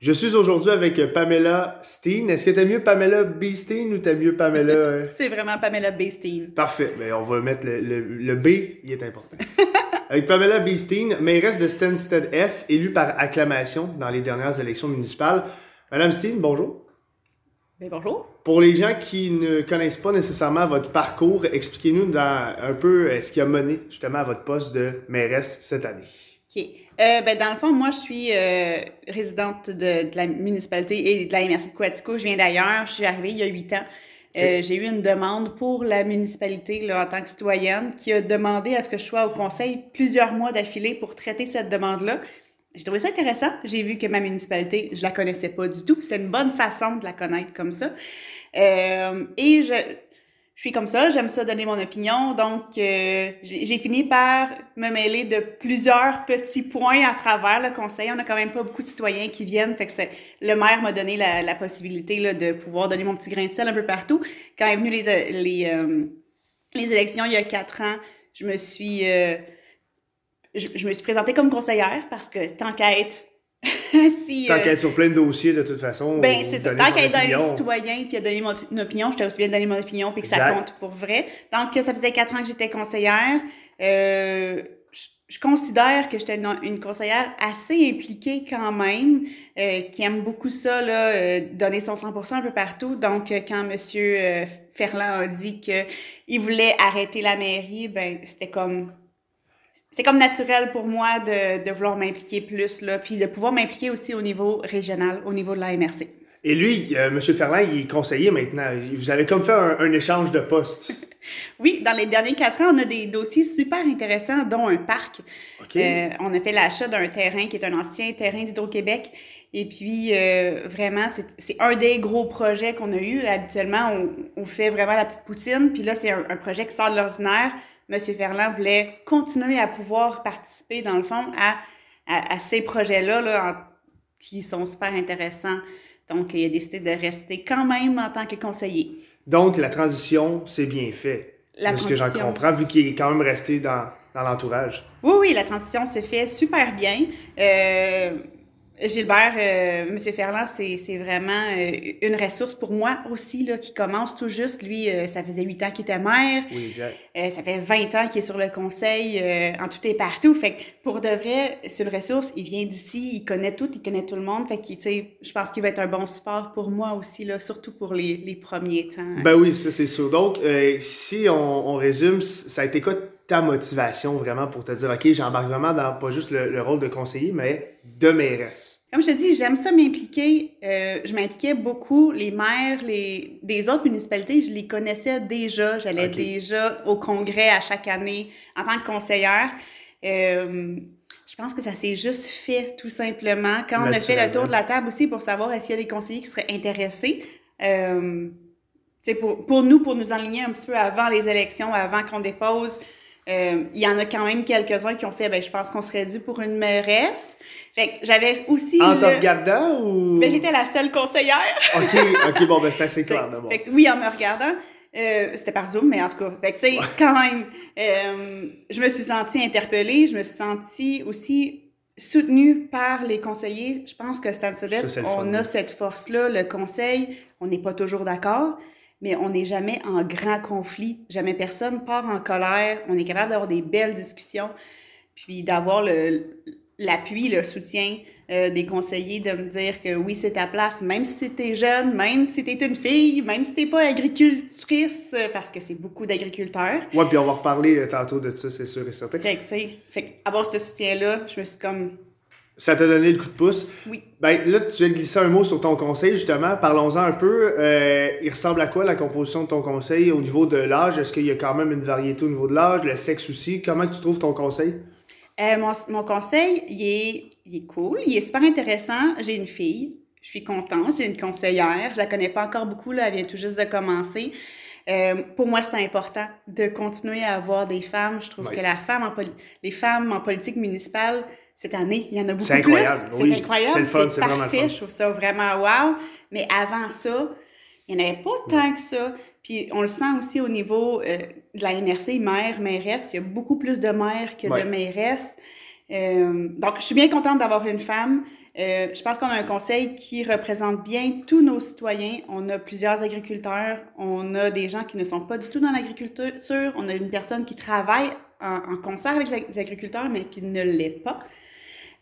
Je suis aujourd'hui avec Pamela Steen. Est-ce que t'aimes mieux Pamela B. Steen ou t'aimes mieux Pamela... euh, C'est vraiment Pamela B. Steen. Parfait. Mais on va mettre le, le- le B, il est important. avec Pamela B. Steen, mairesse de Stansted S, élue par acclamation dans les dernières élections municipales. Madame Steen, bonjour. Ben, bonjour. Pour les gens qui ne connaissent pas nécessairement votre parcours, expliquez-nous dans un peu euh, ce qui a mené justement à votre poste de mairesse cette année. OK. Euh, ben, dans le fond, moi, je suis euh, résidente de, de la municipalité et de la MRC de Quatico. Je viens d'ailleurs. Je suis arrivée il y a huit ans. Euh, J'ai eu une demande pour la municipalité là, en tant que citoyenne qui a demandé à ce que je sois au conseil plusieurs mois d'affilée pour traiter cette demande-là. J'ai trouvé ça intéressant. J'ai vu que ma municipalité, je la connaissais pas du tout. C'est une bonne façon de la connaître comme ça. Euh, et je, je suis comme ça, j'aime ça donner mon opinion. Donc, euh, j'ai fini par me mêler de plusieurs petits points à travers le conseil. On n'a quand même pas beaucoup de citoyens qui viennent. Fait que le maire m'a donné la, la possibilité là, de pouvoir donner mon petit grain de sel un peu partout. Quand est venu les, les, euh, les élections il y a quatre ans, je me suis, euh, je, je me suis présentée comme conseillère parce que tant qu'à être si, Tant euh, qu'à être sur plein de dossiers, de toute façon. ben, c'est ça. Tant qu'à être dans les citoyens puis à donner mon, une opinion, j'étais aussi bien de donner mon opinion puis que ça compte pour vrai. Donc, ça faisait quatre ans que j'étais conseillère. Euh, je, considère que j'étais une, une conseillère assez impliquée quand même, euh, qui aime beaucoup ça, là, euh, donner son 100% un peu partout. Donc, euh, quand Monsieur euh, Ferland a dit qu'il voulait arrêter la mairie, ben, c'était comme c'est comme naturel pour moi de, de vouloir m'impliquer plus, là, puis de pouvoir m'impliquer aussi au niveau régional, au niveau de la MRC. Et lui, euh, M. Ferland, il est conseiller maintenant. Vous avez comme fait un, un échange de postes. Oui, dans les derniers quatre ans, on a des dossiers super intéressants, dont un parc. Euh, on a fait l'achat d'un terrain qui est un ancien terrain d'Hydro-Québec. Et puis, euh, vraiment, c'est c'est un des gros projets qu'on a eu. Habituellement, on, on fait vraiment la petite poutine. Puis là, c'est un, un projet qui sort de l'ordinaire. Monsieur Ferland voulait continuer à pouvoir participer, dans le fond, à, à, à ces projets-là, là, en- qui sont super intéressants. Donc, il a décidé de rester quand même en tant que conseiller. Donc, la transition, c'est bien fait. La de ce que j'en comprends, vu qu'il est quand même resté dans, dans l'entourage. Oui, oui, la transition se fait super bien. Euh, Gilbert, euh, M. Ferland, c'est vraiment euh, une ressource pour moi aussi, là, qui commence tout juste. Lui, euh, ça faisait huit ans qu'il était maire. Oui, exact. Ça fait 20 ans qu'il est sur le conseil, en tout et partout. Fait que pour de vrai, c'est une ressource. Il vient d'ici, il connaît tout, il connaît tout le monde. Fait que, tu sais, je pense qu'il va être un bon support pour moi aussi, là, surtout pour les, les premiers temps. Ben oui, ça c'est sûr. Donc, si on, on résume, ça a été quoi ta motivation vraiment pour te dire, OK, j'embarque vraiment dans pas juste le, le rôle de conseiller, mais de mairesse? Comme je te dis, j'aime ça m'impliquer. Euh, je m'impliquais beaucoup. Les maires les, des autres municipalités, je les connaissais déjà. J'allais déjà au congrès à chaque année en tant que conseillère. Euh, je pense que ça s'est juste fait, tout simplement. Quand on a fait le tour de la table aussi pour savoir est-ce qu'il y a des conseillers qui seraient intéressés. Euh, pour, pour nous, pour nous enligner un petit peu avant les élections, avant qu'on dépose, euh, il y en a quand même quelques-uns qui ont fait, ben, je pense qu'on serait dû pour une mairesse. Fait que j'avais aussi. En te le- regardant ou? ben, j'étais la seule conseillère. OK, OK, bon, ben c'est assez clair d'abord. fait que oui, en me regardant, euh, c'était par Zoom, mais en tout cas, fait que, tu sais, quand même, euh, je me suis sentie interpellée, je me suis sentie aussi soutenue par les conseillers. Je pense que Stan on a cette force-là, le conseil, on n'est pas toujours d'accord, mais on n'est jamais en grand conflit. Jamais personne part en colère. On est capable d'avoir des belles discussions, puis d'avoir le l'appui, le soutien euh, des conseillers de me dire que oui, c'est ta place, même si t'es jeune, même si t'es une fille, même si t'es pas agricultrice, euh, parce que c'est beaucoup d'agriculteurs. Ouais, puis on va reparler euh, tantôt de ça, c'est sûr et certain. Fait que, tu sais, avoir ce soutien-là, je me suis comme, Ça t'a donné le coup de pouce? oui. Ben là, tu viens de glisser un mot sur ton conseil, justement. Parlons-en un peu. Euh, il ressemble à quoi la composition de ton conseil au niveau de l'âge? Est-ce qu'il y a quand même une variété au niveau de l'âge, le sexe aussi? Comment tu trouves ton conseil? Euh, mon, mon conseil, il est, il est cool, il est super intéressant. J'ai une fille, je suis contente, j'ai une conseillère, je la connais pas encore beaucoup, là, elle vient tout juste de commencer. Euh, pour moi, c'est important de continuer à avoir des femmes. Je trouve Oui. que la femme en les femmes en politique municipale, cette année, il y en a beaucoup C'est incroyable, plus. oui. C'est incroyable. C'est le fun, c'est vraiment le parfait. fun. Je trouve ça vraiment wow. Mais avant ça, il n'y en avait pas tant que ça. Puis on le sent aussi au niveau euh, de la MRC, maire, mairesse. Il y a beaucoup plus de maires que Ouais. de mairesses. Euh, donc, je suis bien contente d'avoir une femme. Euh, je pense qu'on a un conseil qui représente bien tous nos citoyens. On a plusieurs agriculteurs, on a des gens qui ne sont pas du tout dans l'agriculture, on a une personne qui travaille en, concert avec les agriculteurs, mais qui ne l'est pas.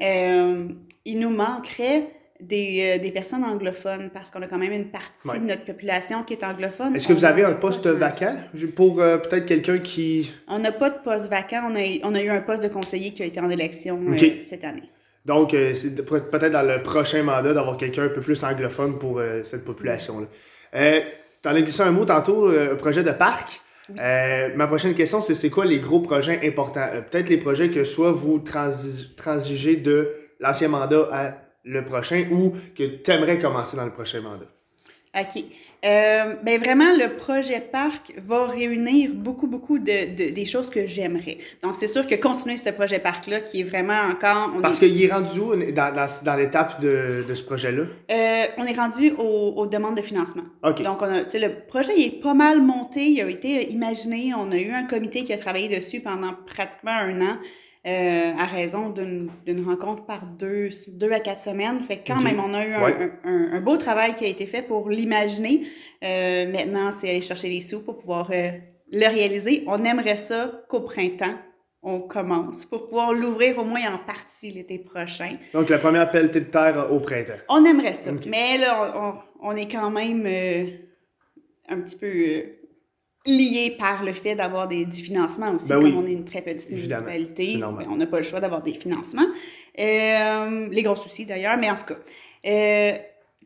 Euh, il nous manquerait des, euh, des, personnes anglophones parce qu'on a quand même une partie de notre population qui est anglophone. Est-ce que vous avez un poste vacant? Pour euh, peut-être quelqu'un qui... On n'a pas de poste vacant. On a, on a eu un poste de conseiller qui a été en élection cette année. Donc, c'est peut-être dans le prochain mandat d'avoir quelqu'un un peu plus anglophone pour cette population-là. tu en as glissé un mot tantôt, un projet de parc? Euh, ma prochaine question, c'est c'est quoi les gros projets importants? Euh, peut-être les projets que soit vous transigez de l'ancien mandat à le prochain ou que tu aimerais commencer dans le prochain mandat. OK. Euh, ben vraiment, le projet Parc va réunir beaucoup, beaucoup de, de des choses que j'aimerais. Donc, c'est sûr que continuer ce projet Parc-là, qui est vraiment encore... Parce qu'il est rendu où dans, dans, dans l'étape de, de, ce projet-là? Euh, on est rendu aux, aux, demandes de financement. OK. Donc, on a, le projet il est pas mal monté, il a été imaginé. On a eu un comité qui a travaillé dessus pendant pratiquement un an. Euh, à raison d'une rencontre par deux, deux à quatre semaines. Fait que quand même, on a eu un, un, beau travail qui a été fait pour l'imaginer. Euh, maintenant, c'est aller chercher les sous pour pouvoir euh, le réaliser. On aimerait ça qu'au printemps, on commence pour pouvoir l'ouvrir au moins en partie l'été prochain. Donc, la première pelletée de terre au printemps. On aimerait ça. Mais là, on, on, est quand même un petit peu lié par le fait d'avoir du financement aussi, ben comme on est une très petite municipalité, ben, on n'a pas le choix d'avoir des financements. Euh, les gros soucis d'ailleurs, mais en tout cas. Euh,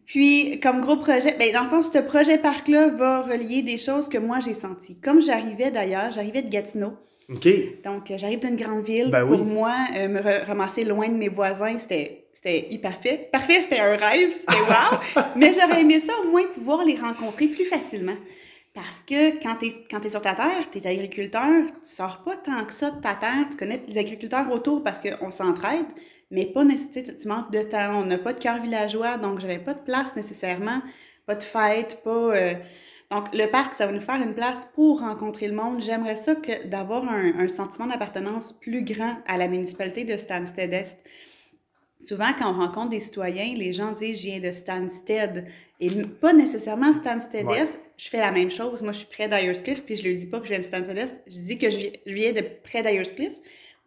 puis, comme gros projet, ben, dans le fond, ce projet parc-là va relier des choses que moi j'ai senties. Comme j'arrivais d'ailleurs, j'arrivais de Gatineau. OK. Donc, j'arrive d'une grande ville. Ben Pour moi, euh, me ramasser loin de mes voisins, c'était c'était hyper parfait. Parfait, c'était un rêve, c'était wow. mais j'aurais aimé ça au moins pouvoir les rencontrer plus facilement. Parce que quand tu es, sur ta terre, tu es agriculteur, tu sors pas tant que ça de ta terre, tu connais les agriculteurs autour parce qu'on s'entraide, mais pas nécessairement, tu manques de temps, on n'a pas de cœur villageois, donc j'avais pas de place nécessairement, pas de fête, pas... Euh, donc, le parc, ça va nous faire une place pour rencontrer le monde. J'aimerais ça que d'avoir un, un, sentiment d'appartenance plus grand à la municipalité de Stansted-Est. Souvent, quand on rencontre des citoyens, les gens disent « je viens de Stansted ». Et pas nécessairement Stansted Est, je fais la même chose. Moi, je suis près d'Ayerscliff, puis je ne dis pas que je viens de Stansted Est, je dis que je viens de près d'Ayerscliff.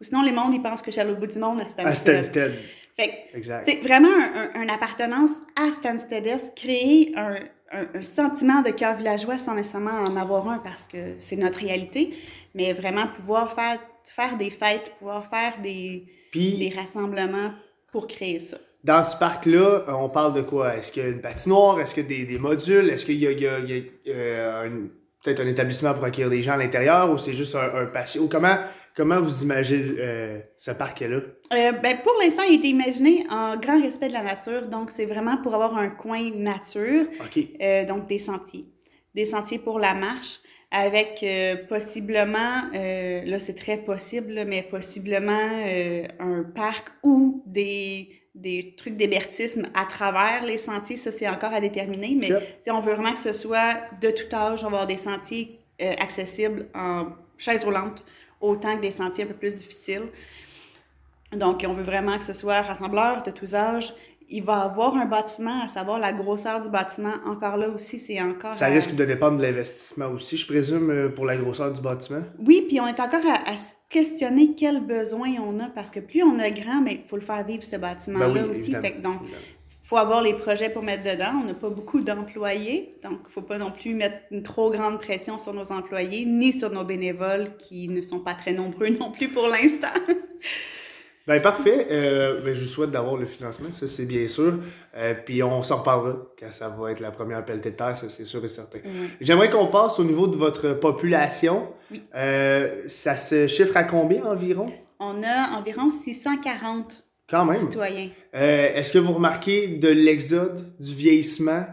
Ou sinon, les mondes, ils pensent que je suis à l'autre bout du monde à Stansted. Fait c'est vraiment une un, appartenance à Stansted Est, créer un, un, sentiment de cœur villageois sans nécessairement en avoir un parce que c'est notre réalité, mais vraiment pouvoir faire, faire des fêtes, pouvoir faire des, des rassemblements pour créer ça. Dans ce parc-là, euh, on parle de quoi? Est-ce qu'il y a une patinoire? Est-ce qu'il y a des, modules? Est-ce qu'il y a, euh, peut-être un établissement pour accueillir des gens à l'intérieur ou c'est juste un, patio? Comment, comment vous imaginez euh, ce parc-là? ben pour l'instant, il a été imaginé en grand respect de la nature. Donc, c'est vraiment pour avoir un coin nature. donc, des sentiers. Des sentiers pour la marche avec possiblement, là c'est très possible, mais possiblement un parc ou des des trucs d'hébertisme à travers les sentiers, ça c'est encore à déterminer, mais si on veut vraiment que ce soit de tout âge, on va avoir des sentiers euh, accessibles en chaise roulante, autant que des sentiers un peu plus difficiles. Donc, on veut vraiment que ce soit rassembleur de tous âges il va avoir un bâtiment, à savoir la grosseur du bâtiment. Encore là aussi, c'est encore. Ça risque de dépendre de l'investissement aussi, je présume, euh, pour la grosseur du bâtiment. Oui, puis on est encore à, se questionner quels besoins on a, parce que plus on a grand, mais il faut le faire vivre, ce bâtiment-là ben aussi. Fait donc, il faut avoir les projets pour mettre dedans. On n'a pas beaucoup d'employés, donc il ne faut pas non plus mettre une trop grande pression sur nos employés, ni sur nos bénévoles qui ne sont pas très nombreux non plus pour l'instant. Ben parfait. Euh, ben, je vous souhaite d'avoir le financement, ça c'est bien sûr. Euh, puis on s'en reparlera quand ça va être la première pelletée de terre, ça c'est sûr et certain. J'aimerais qu'on passe au niveau de votre population. Euh, ça se chiffre à combien environ? On a environ 640 quand même. citoyens. Est-ce que vous remarquez de l'exode, du vieillissement?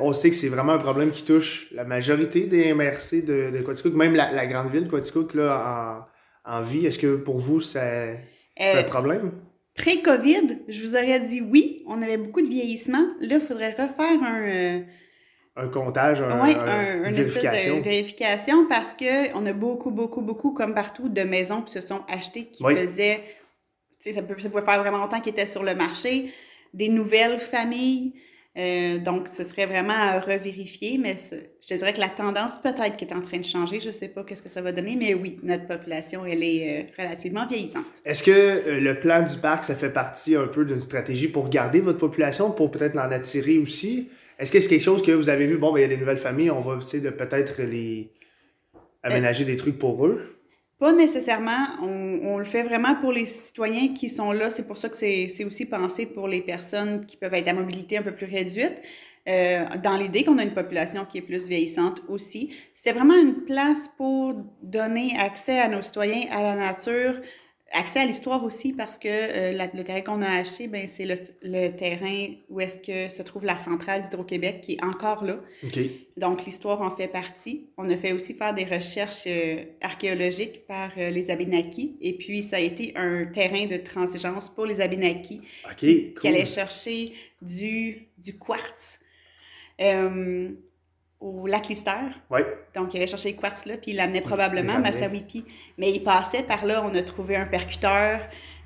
on sait que c'est vraiment un problème qui touche la majorité des MRC de, de même la, grande ville de Quaticook là, en, en vie. Est-ce que pour vous, ça c'est un euh, problème? Pré-COVID, je vous aurais dit oui, on avait beaucoup de vieillissement. Là, il faudrait refaire un. Euh, un comptage, un, une, vérification. de vérification parce qu'on a beaucoup, beaucoup, beaucoup, comme partout, de maisons qui se sont achetées qui faisaient. Tu sais, ça, ça pouvait faire vraiment longtemps qu'ils étaient sur le marché. des nouvelles familles. Euh, donc, ce serait vraiment à revérifier, mais je te dirais que la tendance peut-être qui est en train de changer. Je ne sais pas qu'est-ce que ça va donner, mais oui, notre population, elle est euh, relativement vieillissante. Est-ce que euh, le plan du parc, ça fait partie un peu d'une stratégie pour garder votre population, pour peut-être l'en attirer aussi? Est-ce que c'est quelque chose que vous avez vu, bon, ben, il y a des nouvelles familles, on va essayer de peut-être les aménager des trucs pour eux? Pas nécessairement. On, le fait vraiment pour les citoyens qui sont là. C'est pour ça que c'est aussi pensé pour les personnes qui peuvent être à mobilité un peu plus réduite. Euh, dans l'idée qu'on a une population qui est plus vieillissante aussi. C'était vraiment une place pour donner accès à nos citoyens à la nature, accès à l'histoire aussi parce que euh, le terrain qu'on a acheté, ben, c'est le, terrain où est-ce que se trouve la centrale d'Hydro-Québec qui est encore là. Donc l'histoire en fait partie. On a fait aussi faire des recherches euh, archéologiques par euh, les Abénakis et puis ça a été un terrain de transigence pour les Abénakis qui, qui allaient chercher du, du quartz au lac Lister. Oui. Donc, il allait chercher les quartz là, puis il l'amenait probablement à Massawipi. Mais il passait par là, on a trouvé un percuteur,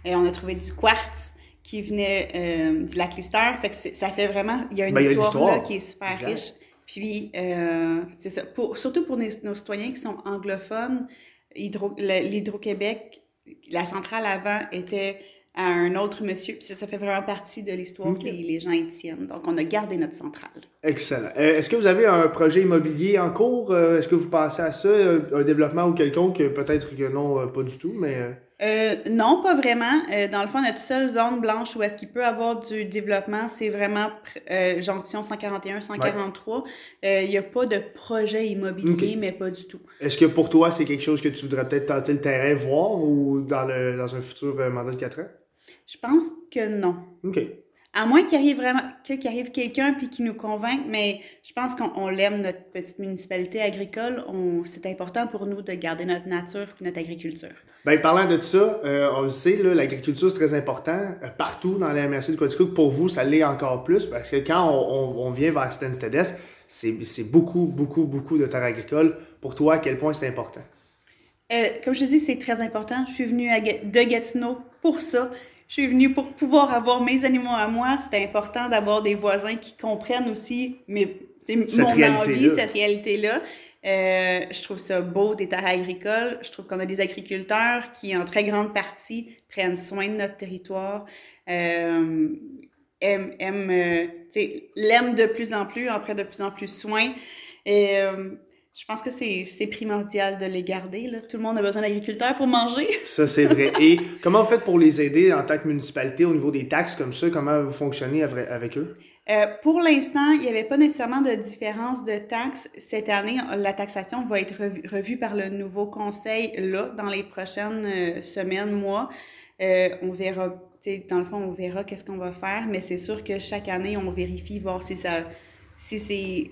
et on a trouvé du quartz qui venait euh, du lac Lister. Fait que ça fait vraiment. Il y a une, ben, histoire, là qui est super riche. Puis, euh, c'est ça. Pour, surtout pour nos, citoyens qui sont anglophones, l'Hydro-Québec, la centrale avant était à un autre monsieur. Puis ça, fait vraiment partie de l'histoire que les, gens y tiennent. Donc, on a gardé notre centrale. Excellent. Euh, est-ce que vous avez un projet immobilier en cours? Euh, est-ce que vous pensez à ça? Euh, un développement ou quelconque? Peut-être que non, pas du tout, mais... non, pas vraiment. dans le fond, notre seule zone blanche où est-ce qu'il peut avoir du développement, c'est vraiment jonction 141-143. Il n'y a pas de projet immobilier, mais pas du tout. Est-ce que pour toi, c'est quelque chose que tu voudrais peut-être tenter le terrain, voir, ou dans, le, dans un futur mandat de 4 ans? Je pense que non. OK. À moins qu'il arrive vraiment qu'il arrive quelqu'un puis qui nous convainque, mais je pense qu'on l'aime, notre petite municipalité agricole. C'est important pour nous de garder notre nature et notre agriculture. Bien, parlant de ça, euh, on le sait, l'agriculture, c'est très important euh, partout dans la MRC de Quatico. Pour vous, ça l'est encore plus parce que quand on, on, vient vers Stanstedes, c'est beaucoup, beaucoup, beaucoup de terres agricoles. Pour toi, à quel point c'est important? Euh, comme je dis, c'est très important. Je suis venue de Gatineau pour ça. Je suis venue pour pouvoir avoir mes animaux à moi. C'est important d'avoir des voisins qui comprennent aussi mes, mon envie, cette réalité-là. Euh, je trouve ça beau des terres agricoles. Je trouve qu'on a des agriculteurs qui, en très grande partie, prennent soin de notre territoire, euh, aiment, aiment euh, l'aiment de plus en plus, en prennent de plus en plus soin. Et euh, je pense que c'est primordial de les garder. Là. Tout le monde a besoin d'agriculteurs pour manger. ça, c'est vrai. Et comment vous faites pour les aider en tant que municipalité au niveau des taxes comme ça? Comment vous fonctionnez avec eux? Euh, pour l'instant, il n'y avait pas nécessairement de différence de taxes. Cette année, la taxation va être revue, par le nouveau conseil là, dans les prochaines euh, semaines, mois. Euh, on verra, dans le fond, on verra qu'est-ce qu'on va faire, mais c'est sûr que chaque année, on vérifie, voir si ça si c'est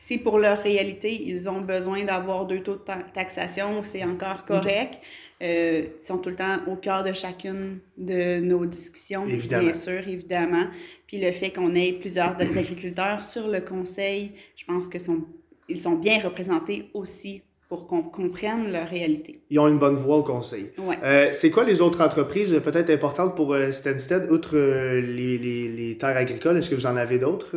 si pour leur réalité, ils ont besoin d'avoir deux taux de taxation, c'est encore correct. Euh, ils sont tout le temps au cœur de chacune de nos discussions, bien sûr, évidemment. Puis le fait qu'on ait plusieurs agriculteurs sur le conseil, je pense que sont, ils sont bien représentés aussi pour qu'on comprenne leur réalité. Ils ont une bonne voix au conseil. Ouais. Euh, c'est quoi les autres entreprises peut-être importantes pour euh, Stansted, outre euh, les, les, les, terres agricoles? Est-ce que vous en avez d'autres?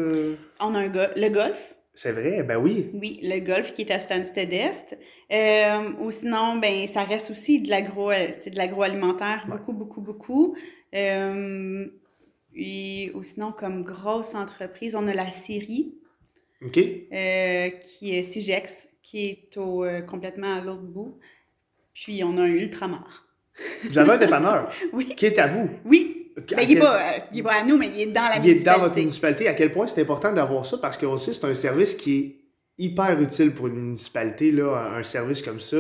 On a un le golf. C'est vrai, ben oui. Oui, le golf qui est à Stansted Est. Euh, ou sinon, ben, ça reste aussi de euh, l'agroalimentaire, beaucoup, beaucoup, beaucoup. Euh, et, ou sinon, comme grosse entreprise, on a la Syrie. OK. Euh, qui est Sigex, qui est au, complètement à l'autre bout. Puis on a un Ultramar. Vous avez un dépanneur? oui. Qui est à vous? Oui. Mais il n'est pas, euh, pas, à nous, mais il est dans la il municipalité. Il est dans votre municipalité. À quel point c'est important d'avoir ça? Parce que aussi, c'est un service qui est hyper utile pour une municipalité, là, un service comme ça.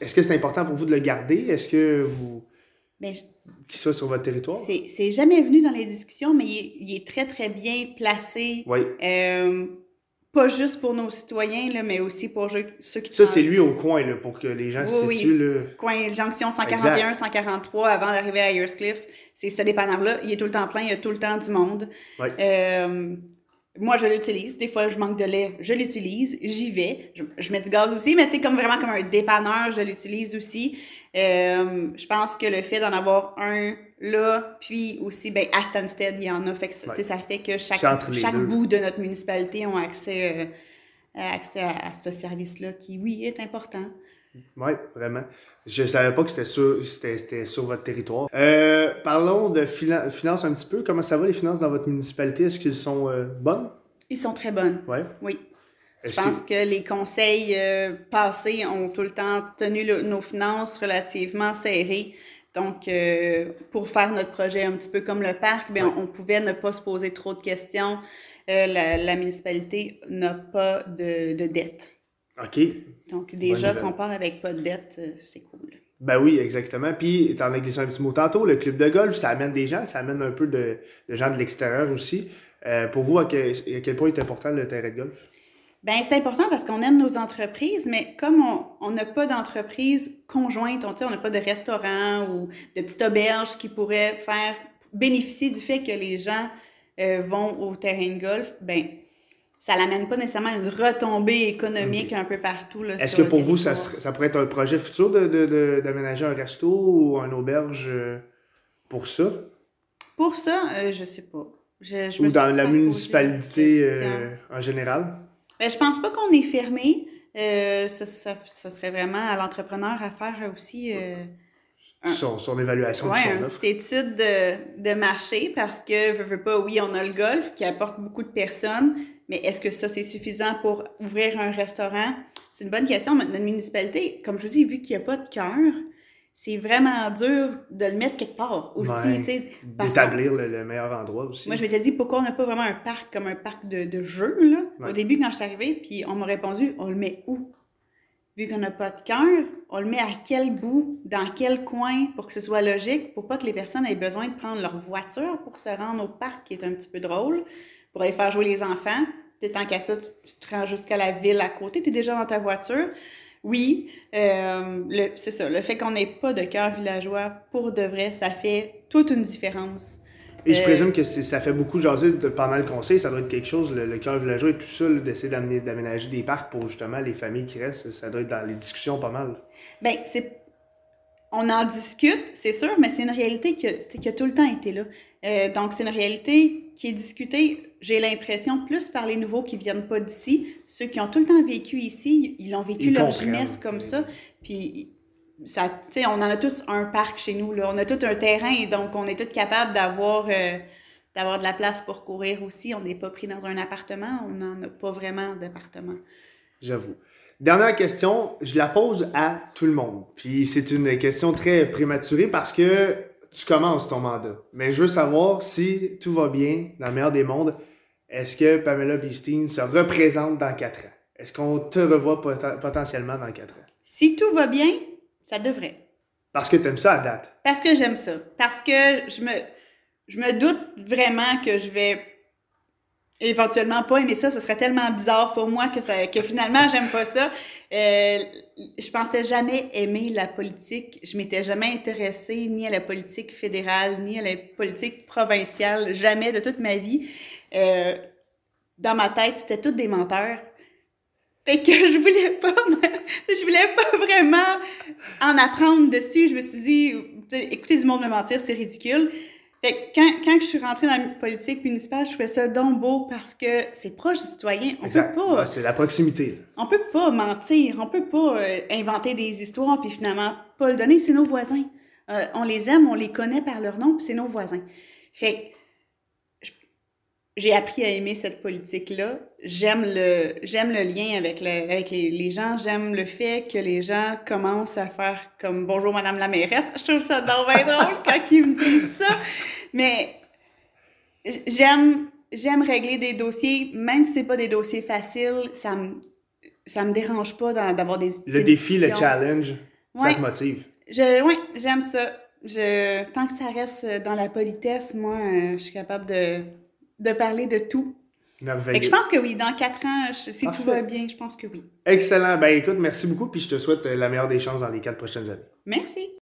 Est-ce que c'est important pour vous de le garder? Est-ce que vous... Mais Qu'il soit sur votre territoire? C'est jamais venu dans les discussions, mais il est, très, très bien placé. Oui. Euh, pas juste pour nos citoyens, là, mais aussi pour ceux qui... Ça, c'est lui au coin, là, pour que les gens se situent. Le coin jonction 141, 143, avant d'arriver à Earscliff. C'est ce dépanneur-là. Il est tout le temps plein, il y a tout le temps du monde. Euh, moi, je l'utilise. Des fois, je manque de lait, je l'utilise. J'y vais. Je, mets du gaz aussi, mais c'est comme vraiment comme un dépanneur, je l'utilise aussi. Euh, je pense que le fait d'en avoir un là, puis aussi, ben, à Stansted, il y en a. Fait que, ça- Ouais. fait que chaque, chaque bout de notre municipalité ont accès, euh, a accès à, à ce service-là qui, oui, est important. Oui, vraiment. Je savais pas que c'était sur, c'était, c'était sur votre territoire. Euh, parlons de finan- finances un petit peu. Comment ça va les finances dans votre municipalité? Est-ce qu'elles sont bonnes? Ils sont très bonnes. Ouais. Oui. Je pense que... les conseils euh, passés ont tout le temps tenu le- nos finances relativement serrées. Donc, euh, pour faire notre projet un petit peu comme le parc, ben, Ouais. on, on pouvait ne pas se poser trop de questions. Euh, la, la municipalité n'a pas de, de dette. OK. Donc, déjà qu'on part avec pas de dette, c'est cool. Ben oui, exactement. Puis, t'en as glissé un petit mot tantôt, le club de golf, ça amène des gens, ça amène un peu de, de gens de l'extérieur aussi. Euh, pour vous, à quel, à quel point est important le terrain de golf? Ben c'est important parce qu'on aime nos entreprises, mais comme on- n'a pas d'entreprise conjointe, on n'a pas de restaurant ou de petite auberge qui pourrait faire bénéficier du fait que les gens euh, vont au terrain de golf, ben ça l'amène pas nécessairement une retombée économique un peu partout. Est-ce que pour vous, ça, pourrait être un projet futur de, de, de- d'aménager un resto ou une auberge euh, pour ça? Pour ça, euh, je sais pas. Je, je ou dans la municipalité euh, en général? Ben, je pense pas qu'on est fermé. Euh, ça, ça, ça serait vraiment à l'entrepreneur à faire aussi. euh, Un- Son, son évaluation Ouais, de son une offre. petite étude de, de marché parce que, veux, veux pas, oui, on a le golf qui apporte beaucoup de personnes, mais est-ce que ça, c'est suffisant pour ouvrir un restaurant? C'est une bonne question. Notre municipalité, comme je vous dis, vu qu'il n'y a pas de cœur, c'est vraiment dur de le mettre quelque part aussi, Ouais. D'établir le, le meilleur endroit aussi. moi, je m'étais dit pourquoi on n'a pas vraiment un parc comme un parc de, de jeux, là, Ouais. au début quand je suis arrivée, puis on m'a répondu on le met où? Vu qu'on n'a pas de cœur, on le met à quel bout, dans quel coin, pour que ce soit logique, pour pas que les personnes aient besoin de prendre leur voiture pour se rendre au parc, qui est un petit peu drôle, pour aller faire jouer les enfants. Tant qu'à ça, tu, tu te rends jusqu'à la ville à côté, tu es déjà dans ta voiture. Oui, euh, le- c'est ça. Le fait qu'on n'ait pas de cœur villageois, pour de vrai, ça fait toute une différence. Et je Euh, présume que ça fait beaucoup jaser de- pendant le conseil, ça doit être quelque chose, le, le cœur villageois et tout ça, d'essayer d'aménager des parcs pour justement les familles qui restent, ça doit être dans les discussions pas mal. Ben, c'est. On en discute, c'est sûr, mais c'est une réalité qui a, qui a tout le temps été là. Euh, donc, c'est une réalité qui est discutée, j'ai l'impression, plus par les nouveaux qui viennent pas d'ici. Ceux qui ont tout le temps vécu ici, ils ont vécu Ils leur jeunesse comme ça. Puis, ça, tu sais, on en a tous un parc chez nous, là. On a tout un terrain, et donc on est tous capables d'avoir. euh, d'avoir de la place pour courir aussi. On n'est pas pris dans un appartement, on n'en a pas vraiment d'appartement. J'avoue. Dernière question, je la pose à tout le monde. Puis c'est une question très prématurée parce que tu commences ton mandat. Mais je veux savoir si tout va bien, dans le meilleur des mondes, est-ce que Pamela Beasteen se représente dans quatre ans? Est-ce qu'on te revoit poten- potentiellement dans quatre ans? Si tout va bien, ça devrait. Parce que t'aimes ça à date. Parce que j'aime ça. Parce que je me, je me doute vraiment que je vais éventuellement pas aimer ça. Ce serait tellement bizarre pour moi que, ça, que finalement, j'aime pas ça. Euh, je pensais jamais aimer la politique. Je m'étais jamais intéressée ni à la politique fédérale, ni à la politique provinciale. Jamais de toute ma vie. Euh, dans ma tête, c'était tous des menteurs. Fait que je voulais pas, je voulais pas vraiment en apprendre dessus. Je me suis dit, écouter du monde me mentir, c'est ridicule. Fait que quand, quand je suis rentrée dans la politique municipale, je trouvais ça donc beau parce que c'est proche du citoyen. On Exact. peut pas, Ouais, c'est la proximité. là. on peut pas mentir, on peut pas euh, inventer des histoires puis finalement pas le donner. C'est nos voisins. Euh, on les aime, on les connaît par leur nom, puis c'est nos voisins. Fait j'ai appris à aimer cette politique-là. J'aime le, j'aime le lien avec, le, avec les, les gens. J'aime le fait que les gens commencent à faire comme bonjour Madame la mairesse. Je trouve ça donc bien drôle quand ils me disent ça. Mais j'aime, j'aime régler des dossiers, même si c'est pas des dossiers faciles. Ça me, ça me dérange pas d'avoir des Le défi, le challenge, ça te motive. Je, oui, j'aime ça. Je, tant que ça reste dans la politesse, moi, euh, je suis capable de, de parler de tout. Merveilleux. je pense que oui, dans quatre ans, je- si Parfait. tout va bien, je pense que oui. Excellent. Ben écoute, merci beaucoup, puis je te souhaite euh, la meilleure des chances dans les quatre prochaines années. Merci.